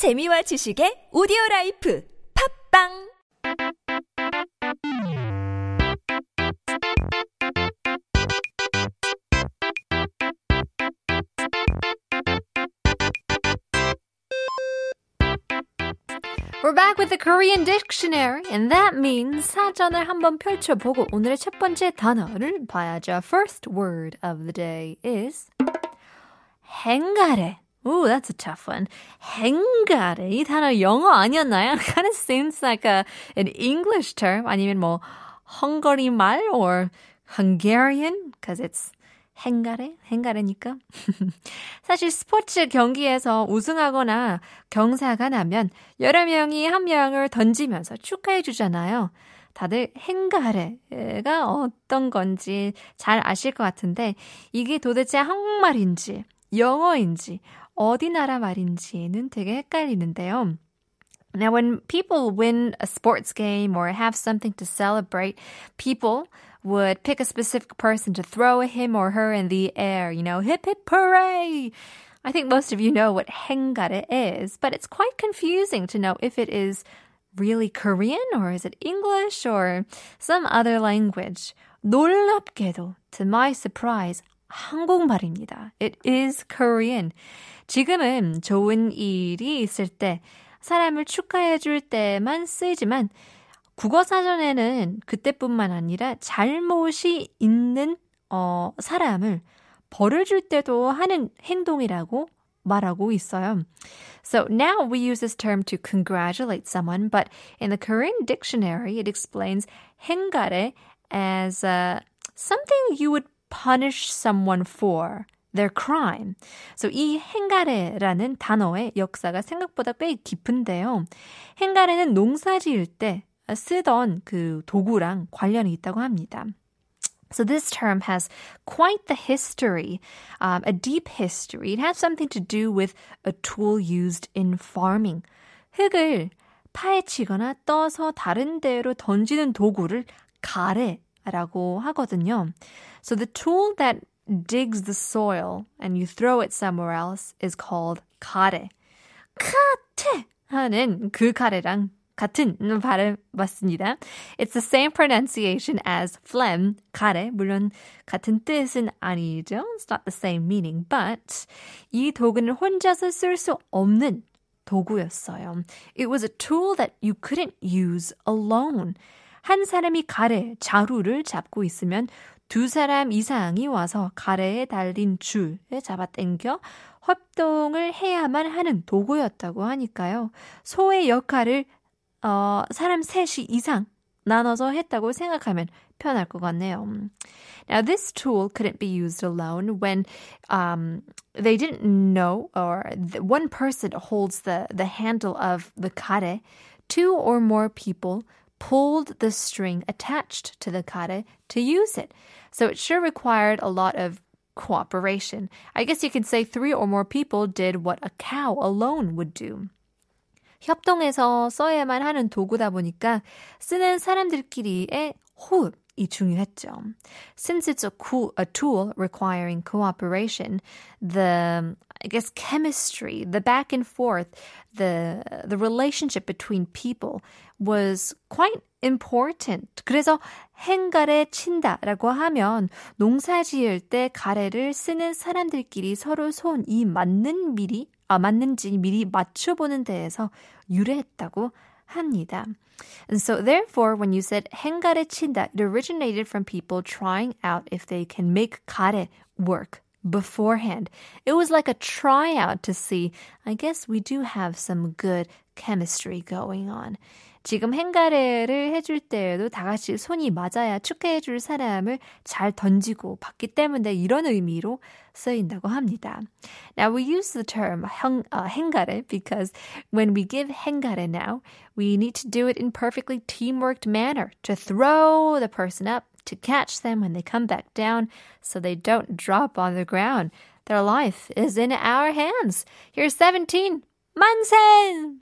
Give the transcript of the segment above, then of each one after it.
재미와 지식의 오디오 라이프 팝빵 We're back with the Korean dictionary, and that means 사전을 한번 펼쳐보고 오늘의 첫 번째 단어를 봐야죠. First word of the day is 행가래. Ooh, that's a tough one. 행가래. 이 단어 영어 아니었나요? kind of seems like a, an English term. 아니면 뭐 헝가리 말 or Hungarian, because it's 행가래? 행가래니까. 사실 스포츠 경기에서 우승하거나 경사가 나면 여러 명이 한 명을 던지면서 축하해 주잖아요. 다들 행가래가 어떤 건지 잘 아실 것 같은데 이게 도대체 한국말인지 영어인지 어디 나라 말인지는 되게 헷갈리는데요. Now, when people win a sports game or have something to celebrate, people would pick a specific person to throw him or her in the air, you know, hip hip hooray! I think most of you know what hengare is, but it's quite confusing to know if it is really Korean or is it English or some other language. 놀랍게도, to my surprise, 한국말입니다. It is Korean. 지금은 좋은 일이 있을 때, 사람을 축하해 줄 때만 쓰이지만, 국어 사전에는 그때뿐만 아니라 잘못이 있는 어, 사람을 벌을 줄 때도 하는 행동이라고 말하고 있어요. So now we use this term to congratulate someone, but in the Korean dictionary, it explains 행가래 as uh, something you would punish someone for their crime. So 이 행가래라는 단어의 역사가 생각보다 꽤 깊은데요. 행가래는 농사 지을 때 쓰던 그 도구랑 관련이 있다고 합니다. So this term has quite the history, um, a deep history. It has something to do with a tool used in farming. 흙을 파헤치거나 떠서 다른 데로 던지는 도구를 가래라고 하거든요. So the tool that digs the soil and you throw it somewhere else is called 가래. 카테 하는 그 가래랑 같은 발음 맞습니다. It's the same pronunciation as phlegm, 가래. 물론 같은 뜻은 아니죠. It's not the same meaning, but 이 도구는 혼자서 쓸 수 없는 도구였어요. It was a tool that you couldn't use alone. 한 사람이 가래, 자루를 잡고 있으면 두 사람 이상이 와서 가래에 달린 줄에 잡아당겨 활동을 해야만 하는 도구였다고 하니까요. 소의 역할을 어, 사람 셋이 이상 나눠서 했다고 생각하면 편할 것 같네요. Now, this tool couldn't be used alone when um, they didn't know, or one person holds the, the handle of the kare. Two or more people pulled the string attached to the kare to use it. So it sure required a lot of cooperation. I guess you could say three or more people did what a cow alone would do. 협동해서 써야만 하는 도구다 보니까 쓰는 사람들끼리의 호흡 이 중요했죠. Since it's a, cool, a tool requiring cooperation, the I guess chemistry, the back and forth, the the relationship between people was quite important. 그래서 행가래 친다라고 하면 농사 지을 때 가래를 쓰는 사람들끼리 서로 손이 맞는 미리 아, 맞는지 미리 맞춰보는 데에서 유래했다고 합니다. And so therefore when you said 행가래 친다, it originated from people trying out if they can make 가래 work beforehand. It was like a tryout to see, I guess we do have some good chemistry going on. 지금 행가래를 해줄 때에도 다 같이 손이 맞아야 축하해줄 사람을 잘 던지고 받기 때문에 이런 의미로 쓰인다고 합니다. Now we use the term 행, uh, 행가래 because when we give 행가래 now, we need to do it in perfectly teamworked manner to throw the person up to catch them when they come back down so they don't drop on the ground. Their life is in our hands. Here's 17. 만세!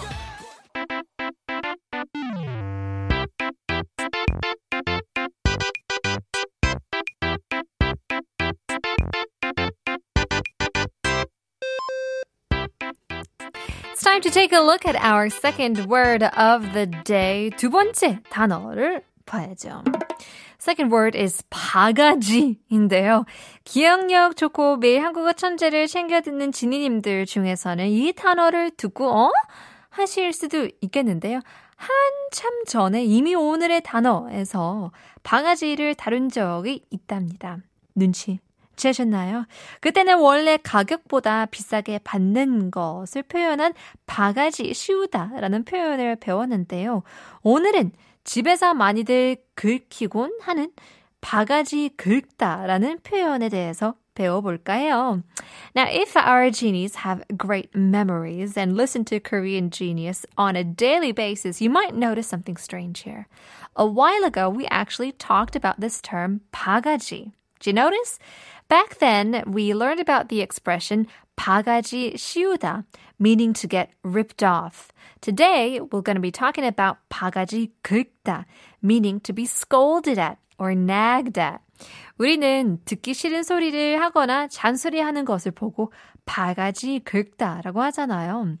time to take a look at our second word of the day. 두 번째 단어를 봐야죠. Second word is 바가지인데요. 기억력 좋고 매일 한국어 천재를 챙겨 듣는 지니님들 중에서는 이 단어를 듣고 어? 하실 수도 있겠는데요. 한참 전에 이미 오늘의 단어에서 바가지를 다룬 적이 있답니다. 눈치 채셨나요? 그때는 원래 가격보다 비싸게 받는 것을 표현한 바가지 씌우다라는 표현을 배웠는데요. 오늘은 집에서 많이들 긁히곤 하는 바가지 긁다라는 표현에 대해서 배워볼까 해요. Now, if our genies have great memories and listen to Korean Genius on a daily basis, you might notice something strange here. A while ago, we actually talked about this term 바가지. Did you notice? Back then, we learned about the expression 바가지 씌우다, meaning to get ripped off. Today, we're going to be talking about 바가지 긁다, meaning to be scolded at or nagged at. 우리는 듣기 싫은 소리를 하거나 잔소리하는 것을 보고 바가지 긁다라고 하잖아요.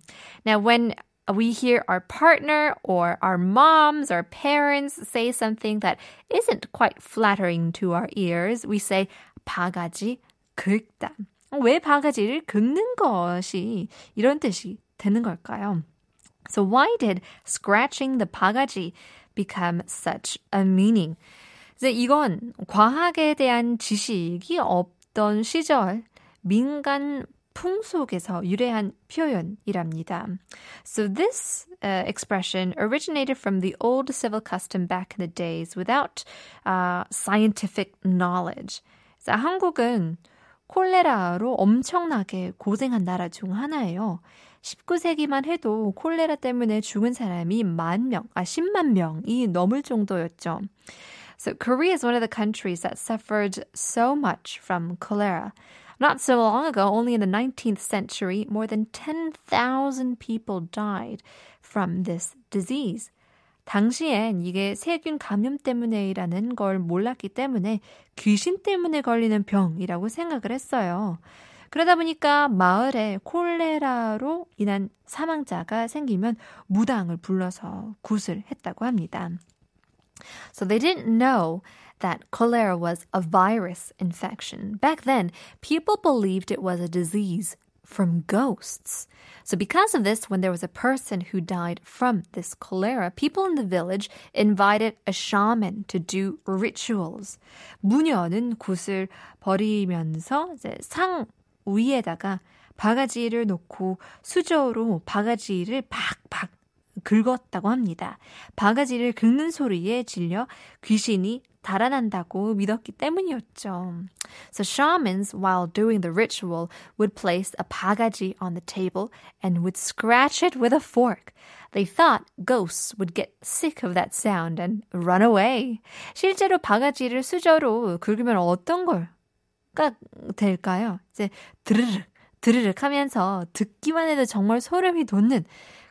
Now, when we hear our partner or our moms or parents say something that isn't quite flattering to our ears, we say 바가지 긁다. 왜 바가지를 긁는 것이 이런 뜻이 되는 걸까요? So why did scratching the 바가지 become such a meaning? 이제 이건 과학에 대한 지식이 없던 시절 민간 풍속에서 유래한 표현이랍니다. So this uh, expression originated from the old civil custom back in the days without uh, scientific knowledge. 자, 한국은 콜레라로 엄청나게 고생한 나라 중 하나예요. 19세기만 해도 콜레라 때문에 죽은 사람이 만 명, 아, 10만 명이 넘을 정도였죠. So Korea is one of the countries that suffered so much from cholera. Not so long ago, only in the 19th century, more than 10,000 people died from this disease. 당시엔 이게 세균 감염 때문에라는 걸 몰랐기 때문에 귀신 때문에 걸리는 병이라고 생각을 했어요. 그러다 보니까 마을에 콜레라로 인한 사망자가 생기면 무당을 불러서 굿을 했다고 합니다. So they didn't know that cholera was a virus infection. Back then, people believed it was a disease from ghosts. So, because of this, when there was a person who died from this cholera, people in the village invited a shaman to do rituals. 무녀는 굿을 버리면서 이제 상 위에다가 바가지를 놓고 수저로 바가지를 팍팍 긁었다고 합니다. 바가지를 긁는 소리에 질려 귀신이 달아난다고 믿었기 때문이었죠. So shamans, while doing the ritual, would place a 바가지 on the table and would scratch it with a fork. They thought ghosts would get sick of that sound and run away. 실제로 바가지를 수저로 긁으면 어떤 걸까 될까요? 이제 드르륵 드르륵 하면서 듣기만 해도 정말 소름이 돋는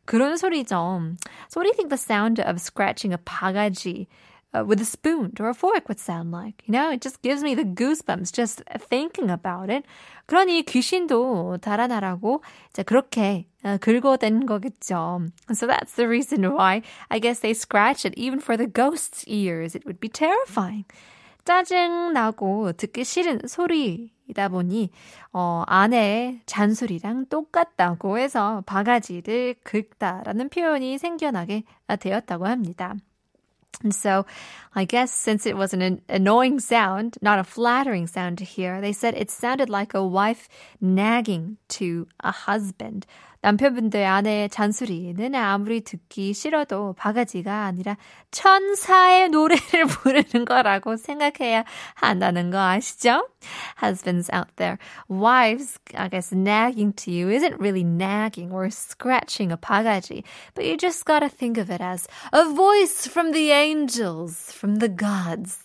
그런 소리죠. So what do you think the sound of scratching a 바가지 uh, with a spoon or a fork would sound like? You know, it just gives me the goosebumps just thinking about it. 그러니 귀신도 달아나라고 이제 그렇게 uh, 긁어댄 거겠죠. So that's the reason why I guess they scratch it even for the ghost's ears. It would be terrifying. 짜증 나고 듣기 싫은 소리 이다 보니 어 아내의 잔소리랑 똑같다고 해서 바가지를 긁다라는 표현이 생겨나게 되었다고 합니다. And so, I guess since it was an annoying sound, not a flattering sound to hear, they said it sounded like a wife nagging to a husband. 남편분들 아내의 잔소리는 아무리 듣기 싫어도 바가지가 아니라 천사의 노래를 부르는 거라고 생각해야 한다는 거 아시죠? Husbands out there, wives, I guess, nagging to you isn't really nagging or scratching a 바가지, but you just gotta think of it as a voice from the angels, from the gods.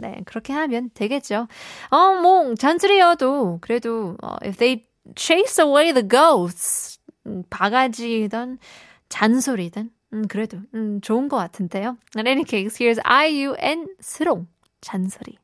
네, 그렇게 하면 되겠죠. 어, 뭐, 잔소리여도, 그래도, 어, if they chase away the ghosts, 음, 바가지든 잔소리든 음, 그래도 음, 좋은 것 같은데요. In any case, here's IU and 스롱 잔소리.